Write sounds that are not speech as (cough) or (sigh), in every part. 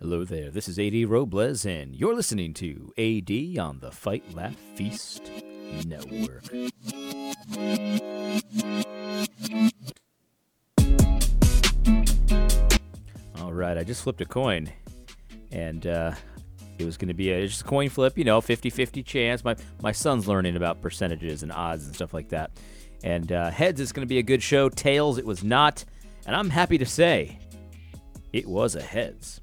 Hello there, this is AD Robles, and you're listening to AD on the Fight, Laugh, Feast Network. All right, I just flipped a coin, and uh, it was going to be a, just a coin flip, you know, 50 50 chance. My, my son's learning about percentages and odds and stuff like that. And uh, heads is going to be a good show, tails, it was not. And I'm happy to say it was a heads.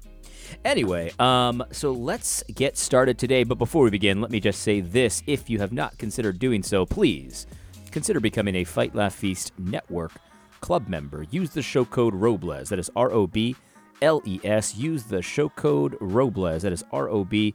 Anyway, um, so let's get started today. But before we begin, let me just say this: if you have not considered doing so, please consider becoming a Fight Laugh Feast Network club member. Use the show code Robles. That is R O B L E S. Use the show code Robles. That is R O B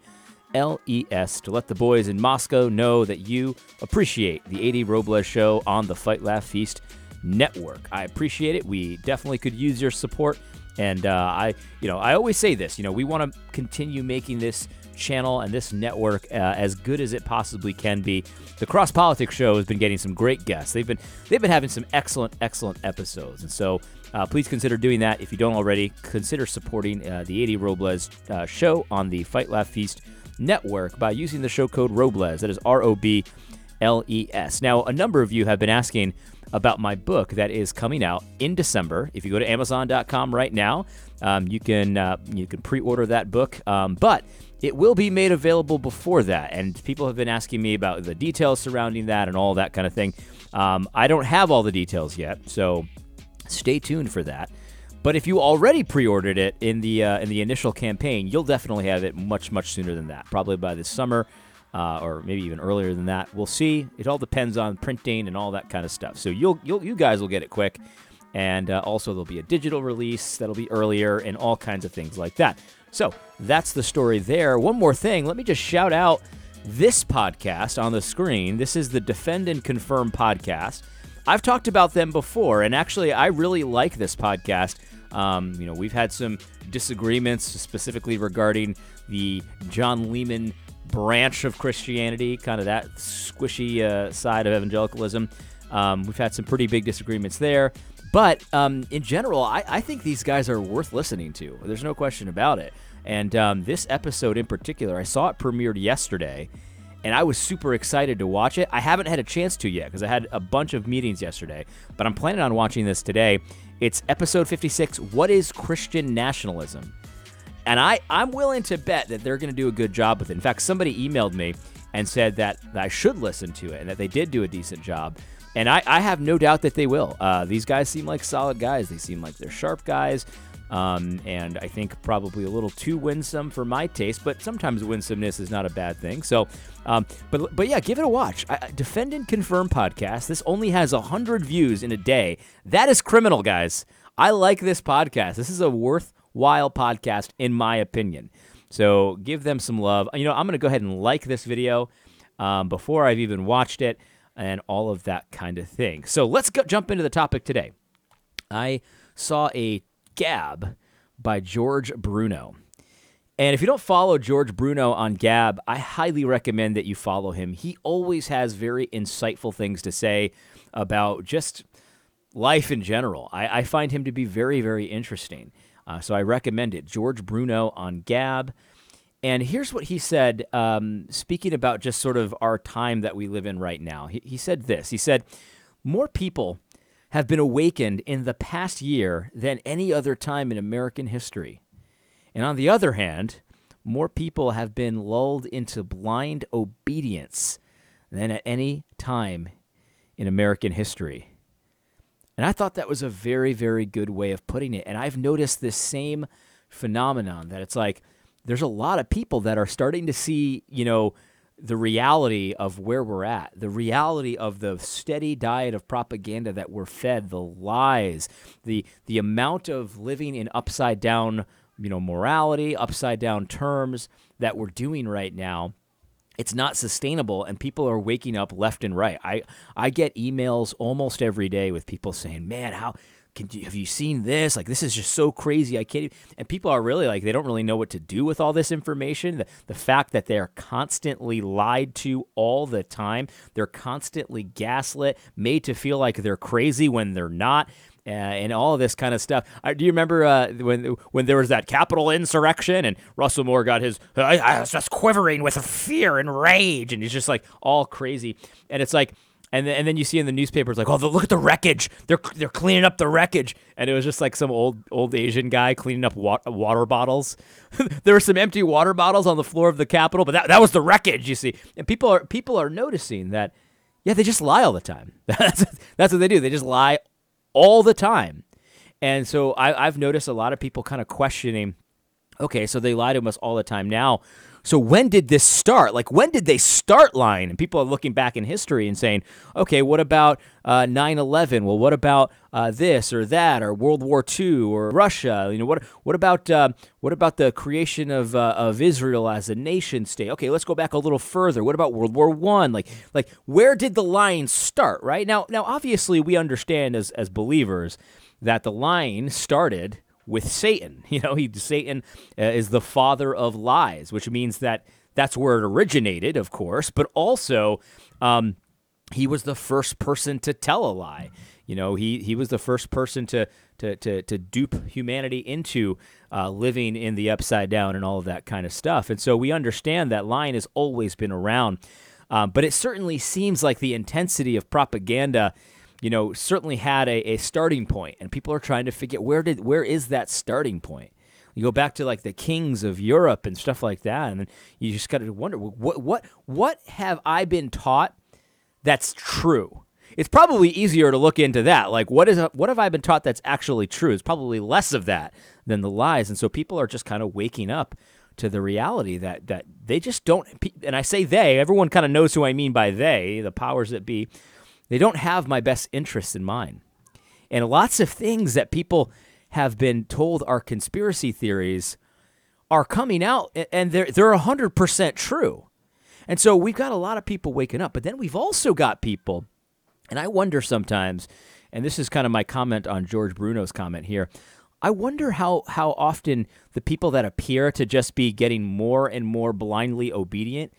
L E S to let the boys in Moscow know that you appreciate the AD Robles show on the Fight Laugh Feast Network. I appreciate it. We definitely could use your support. And uh, I, you know, I always say this. You know, we want to continue making this channel and this network uh, as good as it possibly can be. The Cross Politics Show has been getting some great guests. They've been they've been having some excellent, excellent episodes, and so. Uh, please consider doing that. If you don't already, consider supporting uh, the AD Robles uh, show on the Fight Laugh Feast network by using the show code Robles. That is R O B L E S. Now, a number of you have been asking about my book that is coming out in December. If you go to Amazon.com right now, um, you can uh, you can pre-order that book. Um, but it will be made available before that, and people have been asking me about the details surrounding that and all that kind of thing. Um, I don't have all the details yet, so stay tuned for that. But if you already pre-ordered it in the uh, in the initial campaign, you'll definitely have it much much sooner than that. Probably by this summer uh, or maybe even earlier than that. We'll see. It all depends on printing and all that kind of stuff. So you'll, you'll you guys will get it quick, and uh, also there'll be a digital release that'll be earlier and all kinds of things like that. So that's the story there. One more thing. Let me just shout out this podcast on the screen. This is the Defend and Confirm podcast. I've talked about them before, and actually, I really like this podcast. Um, you know, we've had some disagreements specifically regarding the John Lehman branch of Christianity, kind of that squishy uh, side of evangelicalism. Um, we've had some pretty big disagreements there. But um, in general, I, I, think these guys are worth listening to. There's no question about it. And um, this episode in particular, I saw it premiered yesterday, and I was super excited to watch it. I haven't had a chance to yet because I had a bunch of meetings yesterday, but I'm planning on watching this today. It's episode 56 What is Christian Nationalism? And I, I'm willing to bet that they're going to do a good job with it. In fact, somebody emailed me and said that, I should listen to it and that they did do a decent job. And I, I have no doubt that they will. Uh, these guys seem like solid guys. They seem like they're sharp guys. Um, and I think probably a little too winsome for my taste, but sometimes winsomeness is not a bad thing. So, um, but but yeah, give it a watch. I, Defend and Confirm podcast. This only has hundred views in a day. That is criminal, guys. I like this podcast. This is a worth Wild podcast, in my opinion. So give them some love. You know, I'm going to go ahead and like this video um, before I've even watched it and all of that kind of thing. So let's go, jump into the topic today. I saw a Gab by George Bruno. And if you don't follow George Bruno on Gab, I highly recommend that you follow him. He always has very insightful things to say about just life in general. I, I find him to be very, very interesting. Uh, so I recommend it. George Bruno on Gab. And here's what he said, um, speaking about just sort of our time that we live in right now. He, he said this He said, More people have been awakened in the past year than any other time in American history. And on the other hand, more people have been lulled into blind obedience than at any time in American history. And I thought that was a very, very good way of putting it. And I've noticed this same phenomenon that it's like there's a lot of people that are starting to see, you know, the reality of where we're at, the reality of the steady diet of propaganda that we're fed, the lies, the the amount of living in upside down, you know, morality, upside down terms that we're doing right now it's not sustainable and people are waking up left and right. I I get emails almost every day with people saying, "Man, how can you, have you seen this? Like this is just so crazy. I can't." Even. And people are really like they don't really know what to do with all this information. The, the fact that they are constantly lied to all the time, they're constantly gaslit, made to feel like they're crazy when they're not. Uh, and all this kind of stuff. Uh, do you remember uh, when when there was that Capitol insurrection and Russell Moore got his I, I was just quivering with fear and rage, and he's just like all crazy, and it's like. And then, and then you see in the newspapers like, oh, look at the wreckage. They're they're cleaning up the wreckage, and it was just like some old old Asian guy cleaning up wa- water bottles. (laughs) there were some empty water bottles on the floor of the Capitol, but that, that was the wreckage. You see, and people are people are noticing that. Yeah, they just lie all the time. (laughs) that's that's what they do. They just lie all the time. And so I, I've noticed a lot of people kind of questioning okay, so they lie to us all the time now. So when did this start? Like when did they start lying? And people are looking back in history and saying, okay, what about uh, 9/11? Well, what about uh, this or that or World War II or Russia? You know, what what about uh, what about the creation of uh, of Israel as a nation state? Okay, let's go back a little further. What about World War One? Like like where did the lying start? Right now, now obviously we understand as as believers that the lying started with Satan. (laughs) You know, he Satan uh, is the father of lies, which means that that's where it originated, of course, but also um, he was the first person to tell a lie. You know, he he was the first person to to to, to dupe humanity into uh, living in the upside down and all of that kind of stuff. And so we understand that lying has always been around, um, but it certainly seems like the intensity of propaganda you know, certainly had a, a starting point, and people are trying to figure where did where is that starting point. You go back to like the kings of Europe and stuff like that, and you just got to wonder what what what have I been taught that's true. It's probably easier to look into that. Like, what is what have I been taught that's actually true? It's probably less of that than the lies, and so people are just kind of waking up to the reality that that they just don't. And I say they. Everyone kind of knows who I mean by they, the powers that be. They don't have my best interests in mind. And lots of things that people have been told are conspiracy theories are coming out and they're they're 100% true. And so we've got a lot of people waking up, but then we've also got people and I wonder sometimes and this is kind of my comment on George Bruno's comment here. I wonder how how often the people that appear to just be getting more and more blindly obedient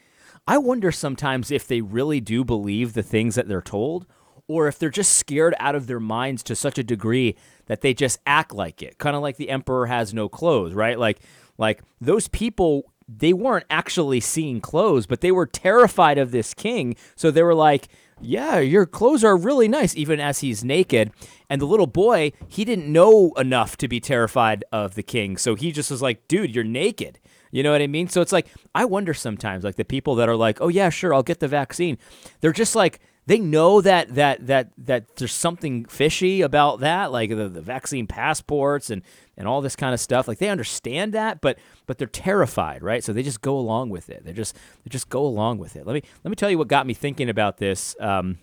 I wonder sometimes if they really do believe the things that they're told or if they're just scared out of their minds to such a degree that they just act like it. Kind of like the emperor has no clothes, right? Like like those people they weren't actually seeing clothes, but they were terrified of this king. So they were like, yeah, your clothes are really nice, even as he's naked. And the little boy, he didn't know enough to be terrified of the king. So he just was like, dude, you're naked. You know what I mean? So it's like I wonder sometimes, like the people that are like, "Oh yeah, sure, I'll get the vaccine." They're just like they know that that that that there's something fishy about that, like the, the vaccine passports and and all this kind of stuff. Like they understand that, but but they're terrified, right? So they just go along with it. They just they just go along with it. Let me let me tell you what got me thinking about this um,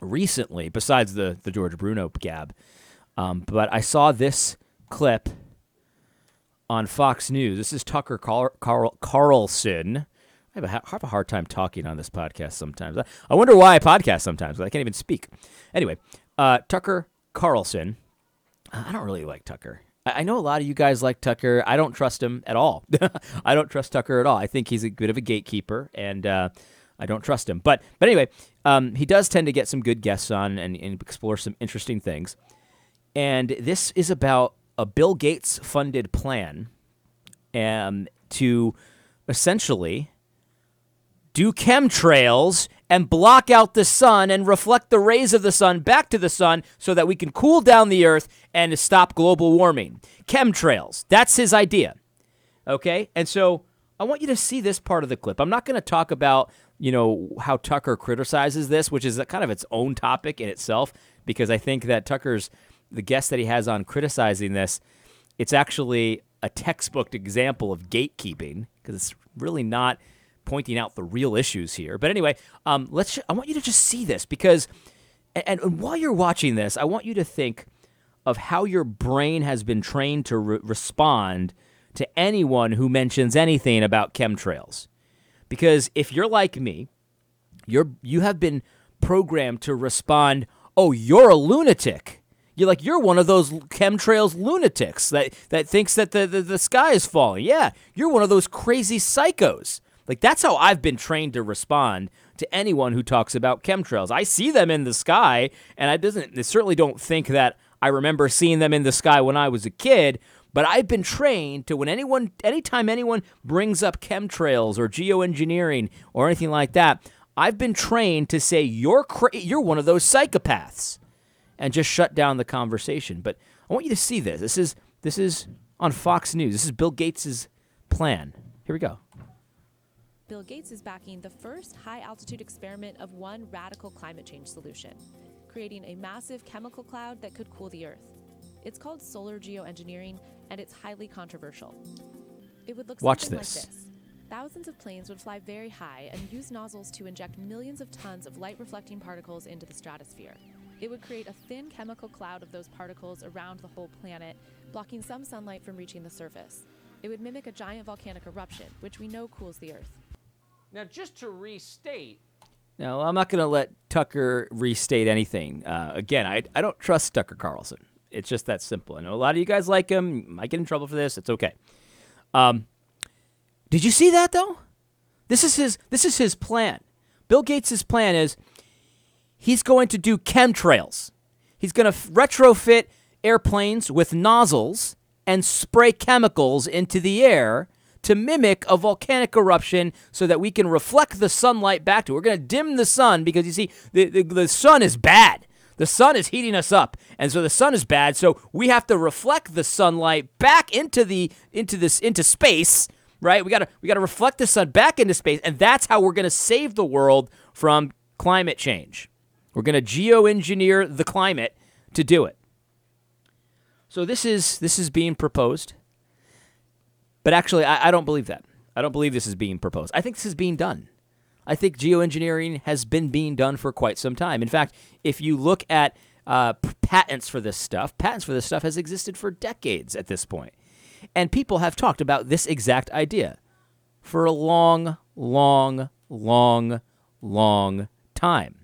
recently. Besides the the George Bruno gab, um, but I saw this clip on Fox News. This is Tucker Carl- Carl- Carlson. I have, a, have a hard time talking on this podcast sometimes. I wonder why I podcast sometimes, I can't even speak. Anyway, uh, Tucker Carlson. I don't really like Tucker. I know a lot of you guys like Tucker. I don't trust him at all. (laughs) I don't trust Tucker at all. I think he's a bit of a gatekeeper, and uh, I don't trust him. But but anyway, um, he does tend to get some good guests on and, and explore some interesting things. And this is about a Bill Gates funded plan um, to essentially do chemtrails and block out the sun and reflect the rays of the sun back to the sun so that we can cool down the earth and stop global warming. Chemtrails. That's his idea. Okay? And so I want you to see this part of the clip. I'm not going to talk about, you know, how Tucker criticizes this, which is kind of its own topic in itself because I think that Tucker's the guest that he has on criticizing this, it's actually a textbook example of gatekeeping because it's really not pointing out the real issues here. But anyway, um, let's. I want you to just see this because, and, and, while you're watching this, I want you to think of how your brain has been trained to re- respond to anyone who mentions anything about chemtrails. Because if you're like me, you're you have been programmed to respond. Oh, you're a lunatic you're like you're one of those chemtrails lunatics that that thinks that the, the, the sky is falling. Yeah, you're one of those crazy psychos. Like that's how I've been trained to respond to anyone who talks about chemtrails. I see them in the sky, and I doesn't. I certainly don't think that I remember seeing them in the sky when I was a kid, but I've been trained to when anyone, anytime anyone brings up chemtrails or geoengineering or anything like that, I've been trained to say you're cra- you're one of those psychopaths, and just shut down the conversation. But I want you to see this. This is this is on Fox News. This is Bill Gates's plan. Here we go. Bill Gates is backing the first high altitude experiment of one radical climate change solution, creating a massive chemical cloud that could cool the Earth. It's called solar geoengineering, and it's highly controversial. It would look Watch something this. like this. Thousands of planes would fly very high and use nozzles to inject millions of tons of light reflecting particles into the stratosphere. It would create a thin chemical cloud of those particles around the whole planet, blocking some sunlight from reaching the surface. It would mimic a giant volcanic eruption, which we know cools the Earth. Now, just to restate, No, I'm not going to let Tucker restate anything. Uh, again, I, I don't trust Tucker Carlson. It's just that simple. I know a lot of you guys like him. You might get in trouble for this. It's okay. Um, did you see that though? This is his. This is his plan. Bill Gates' plan is he's going to do chemtrails. He's going to retrofit airplanes with nozzles and spray chemicals into the air to mimic a volcanic eruption so that we can reflect the sunlight back to. We're going to dim the sun because you see, the, the, the sun is bad. The sun is heating us up, and so the sun is bad. So we have to reflect the sunlight back into the into this into space, right? We gotta we gotta reflect the sun back into space, and that's how we're gonna save the world from climate change. We're gonna geoengineer the climate to do it. So this is this is being proposed, but actually, I, I don't believe that. I don't believe this is being proposed. I think this is being done. I think geoengineering has been being done for quite some time. In fact, if you look at uh, patents for this stuff, patents for this stuff has existed for decades at this point. And people have talked about this exact idea for a long, long, long, long time.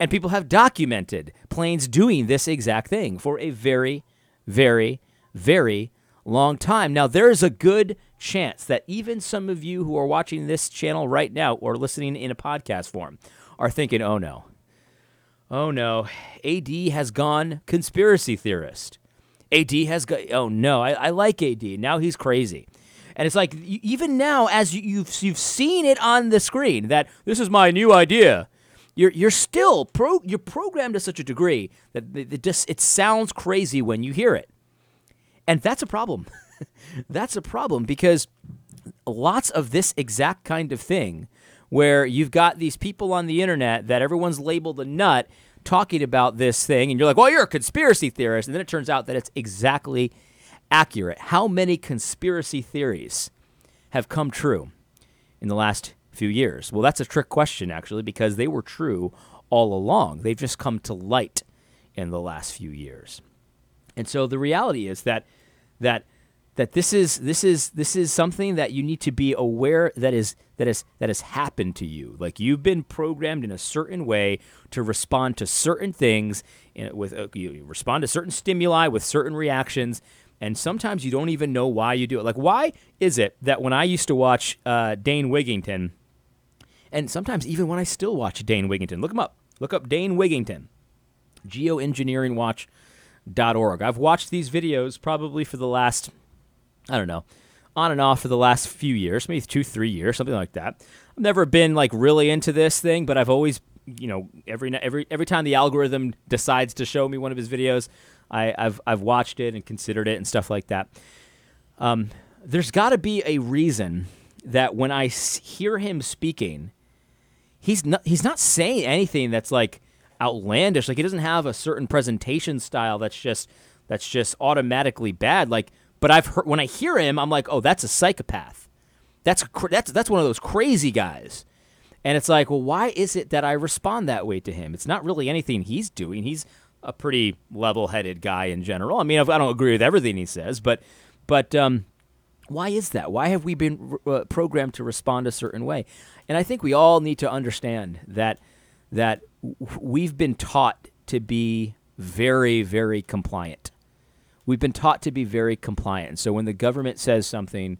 And people have documented planes doing this exact thing for a very, very, very long time. Now, there is a good chance that even some of you who are watching this channel right now or listening in a podcast form are thinking, oh no, oh no, AD has gone conspiracy theorist. AD has got, oh no, I, I like AD. Now he's crazy. And it's like, even now, as you've, you've seen it on the screen, that this is my new idea you're you're still pro you're programmed to such a degree that it just it sounds crazy when you hear it, and that's a problem. (laughs) that's a problem because lots of this exact kind of thing, where you've got these people on the internet that everyone's labeled a nut talking about this thing, and you're like, well, you're a conspiracy theorist, and then it turns out that it's exactly accurate. How many conspiracy theories have come true in the last few years? Well, that's a trick question, actually, because they were true all along. They've just come to light in the last few years. And so the reality is that that that this is this is this is something that you need to be aware that is that is that has happened to you. Like you've been programmed in a certain way to respond to certain things in, with uh, you respond to certain stimuli with certain reactions and sometimes you don't even know why you do it. Like why is it that when I used to watch uh, Dane Wigington and sometimes even when I still watch Dane Wigington, look him up. Look up Dane Wigington geoengineeringwatch.org. I've watched these videos probably for the last, I don't know, on and off for the last few years, maybe two, three years, something like that. I've never been like really into this thing, but I've always, you know, every every every time the algorithm decides to show me one of his videos, I, I've I've watched it and considered it and stuff like that. Um, there's got to be a reason that when I hear him speaking, he's not he's not saying anything that's like outlandish. Like he doesn't have a certain presentation style that's just that's just automatically bad. Like, but I've heard when I hear him, I'm like, oh, that's a psychopath. That's that's that's one of those crazy guys. And it's like, well, why is it that I respond that way to him? It's not really anything he's doing. He's a pretty level-headed guy in general. I mean, I don't agree with everything he says, but but um, why is that? Why have we been uh, programmed to respond a certain way? And I think we all need to understand that that we've been taught to be very, very compliant. We've been taught to be very compliant. So when the government says something,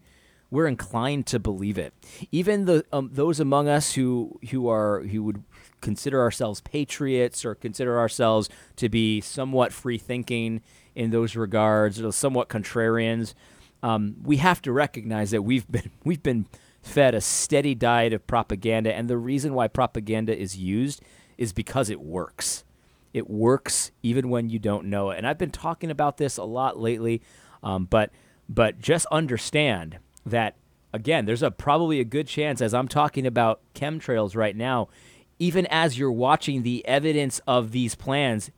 we're inclined to believe it. Even the um, those among us who who are who would consider ourselves patriots or consider ourselves to be somewhat free thinking in those regards, or somewhat contrarians, um, we have to recognize that we've been (laughs) we've been fed a steady diet of propaganda, and the reason why propaganda is used is because it works. It works even when you don't know it. And I've been talking about this a lot lately, um, but but just understand that again, there's a probably a good chance as I'm talking about chemtrails right now, even as you're watching the evidence of these plans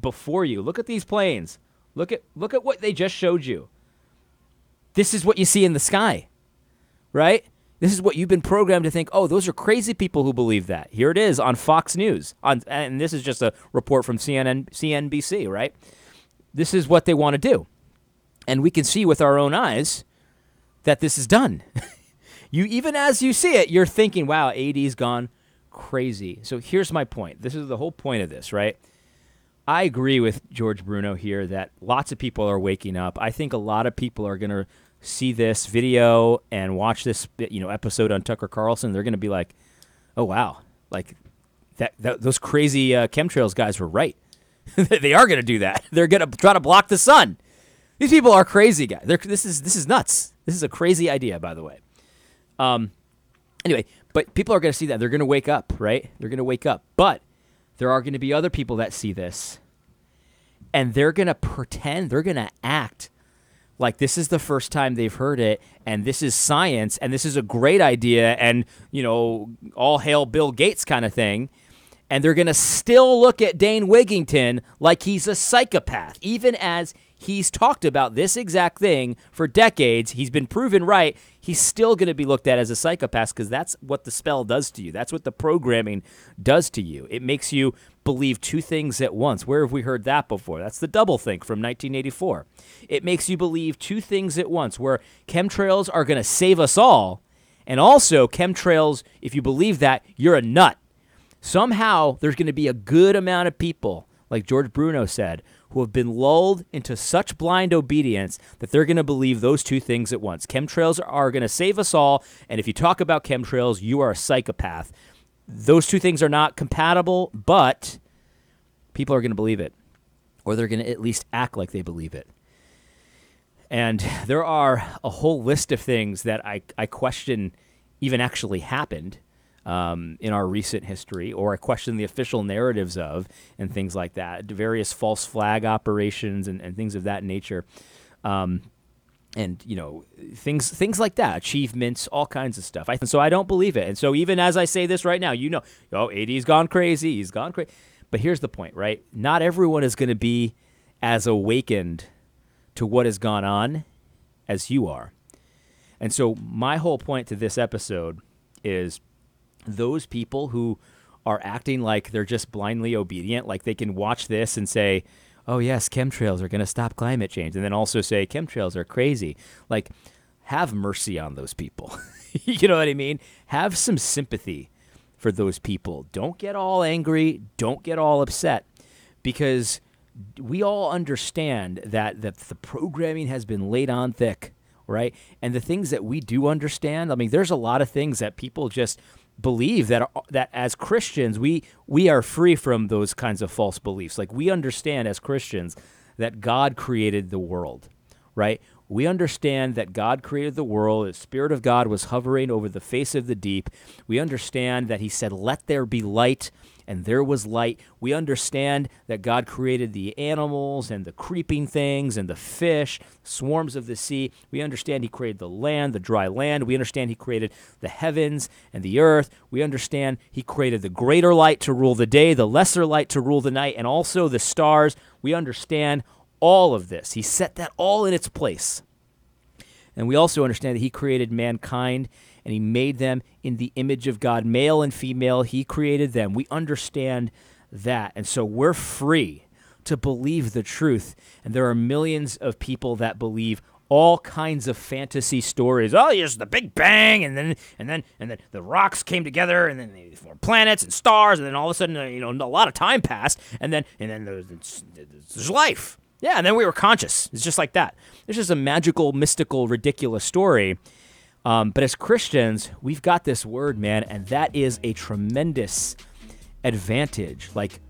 before you. Look at these planes. Look at look at what they just showed you. This is what you see in the sky. Right? This is what you've been programmed to think, "Oh, those are crazy people who believe that." Here it is on Fox News. On and this is just a report from CNN CNBC, right? This is what they want to do. And we can see with our own eyes that this is done. (laughs) you even as you see it, you're thinking, "Wow, AD's gone crazy." So here's my point. This is the whole point of this, right? I agree with George Bruno here that lots of people are waking up. I think a lot of people are going to see this video and watch this you know episode on Tucker Carlson. They're going to be like, "Oh wow, like that, that those crazy uh, chemtrails guys were right. (laughs) they are going to do that. (laughs) They're going to try to block the sun. These people are crazy guys. They're, this is this is nuts. This is a crazy idea, by the way. Um, anyway, but people are going to see that. They're going to wake up, right? They're going to wake up. But there are going to be other people that see this, and they're going to pretend. They're going to act like this is the first time they've heard it and this is science and this is a great idea and you know all hail bill gates kind of thing. And they're going to still look at dane wigington like he's a psychopath even as he's talked about this exact thing for decades. He's been proven right. He's still going to be looked at as a psychopath because that's what the spell does to you. That's what the programming does to you. It makes you believe two things at once. Where have we heard that before? That's the double think from 1984. It makes you believe two things at once, where chemtrails are going to save us all, and also chemtrails, if you believe that, you're a nut. Somehow there's going to be a good amount of people, like George Bruno said, who have been lulled into such blind obedience that they're going to believe those two things at once. Chemtrails are going to save us all, and if you talk about chemtrails, you are a psychopath those two things are not compatible, but people are going to believe it, or they're going to at least act like they believe it. And there are a whole list of things that I, I question even actually happened um, in our recent history, or I question the official narratives of, and things like that. Various false flag operations and, and things of that nature. Um, and you know things things like that achievements all kinds of stuff. I, so i don't believe it. And so even as i say this right now you know oh ad's gone crazy he's gone crazy but here's the point right? Not everyone is going to be as awakened to what has gone on as you are. And so my whole point to this episode is those people who are acting like they're just blindly obedient like they can watch this and say oh yes, chemtrails are going to stop climate change, and then also say chemtrails are crazy. Like, have mercy on those people. (laughs) you know what I mean? Have some sympathy for those people. Don't get all angry. Don't get all upset, because we all understand that the, the programming has been laid on thick right? And the things that we do understand, I mean, there's a lot of things that people just believe that that as Christians we we are free from those kinds of false beliefs. Like we understand as Christians that God created the world, right? We understand that God created the world, the Spirit of God was hovering over the face of the deep. We understand that He said, Let there be light, and there was light. We understand that God created the animals and the creeping things and the fish, swarms of the sea. We understand He created the land, the dry land. We understand He created the heavens and the earth. We understand He created the greater light to rule the day, the lesser light to rule the night, and also the stars. We understand all of this. He set that all in its place. And we also understand that He created mankind and He made them in the image of God, male and female. He created them. We understand that. And so we're free to believe the truth. And there are millions of people that believe all kinds of fantasy stories. Oh, here's the Big Bang, and then and then and then the rocks came together, and then they formed planets and stars, and then all of a sudden, you know, a lot of time passed, and then and then there's, there's life. Yeah, and then we were conscious. It's just like that. It's just a magical, mystical, ridiculous story. Um, but as Christians, we've got this word, man, and that is a tremendous advantage. Like,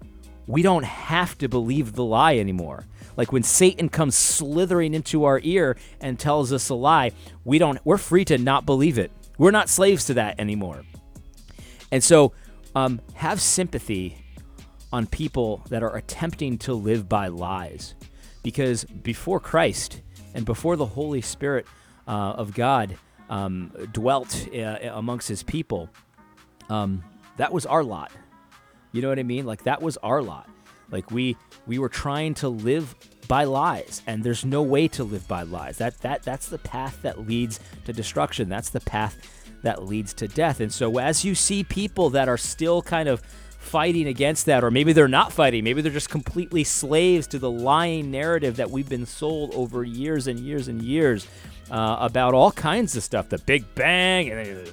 we don't have to believe the lie anymore. Like when Satan comes slithering into our ear and tells us a lie, we don't we're free to not believe it. We're not slaves to that anymore. And so um, have sympathy on people that are attempting to live by lies. Because before Christ and before the Holy Spirit uh, of God um, dwelt uh, amongst his people, um, that was our lot. You know what I mean? Like that was our lot. Like we we were trying to live by lies and there's no way to live by lies. That that that's the path that leads to destruction. That's the path that leads to death. And so as you see people that are still kind of fighting against that or maybe they're not fighting, maybe they're just completely slaves to the lying narrative that we've been sold over years and years and years uh, about all kinds of stuff the Big Bang, and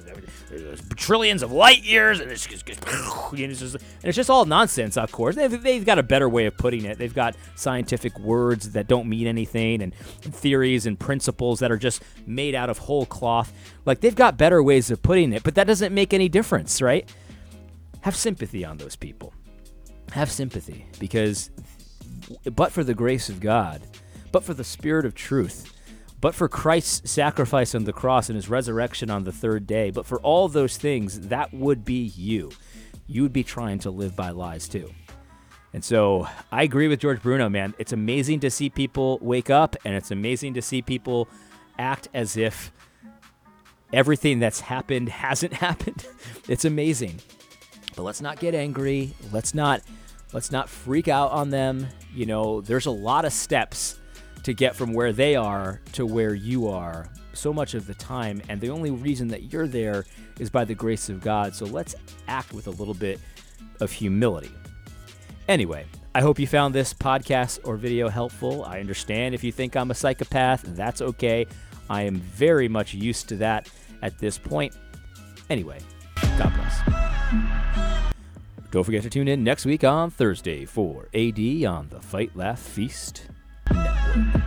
there's trillions of light years, and it's just, (sighs) it's just, and it's just all nonsense, of course. They've, they've got a better way of putting it. They've got scientific words that don't mean anything, and theories and principles that are just made out of whole cloth. Like, they've got better ways of putting it, but that doesn't make any difference, right? Have sympathy on those people. Have sympathy, because, but for the grace of God, but for the Spirit of truth, but for Christ's sacrifice on the cross and his resurrection on the third day, but for all those things, that would be you. You would be trying to live by lies too. And so I agree with George Bruno, man. It's amazing to see people wake up and it's amazing to see people act as if everything that's happened hasn't (laughs) happened. It's amazing. But let's not get angry. Let's not let's not freak out on them. You know, there's a lot of steps to get from where they are to where you are so much of the time. And the only reason that you're there is by the grace of God. So let's act with a little bit of humility. Anyway, I hope you found this podcast or video helpful. I understand if you think I'm a psychopath, that's okay. I am very much used to that at this point. Anyway, God bless. Don't forget to tune in next week on Thursday for AD on the Fight Laugh Feast Network.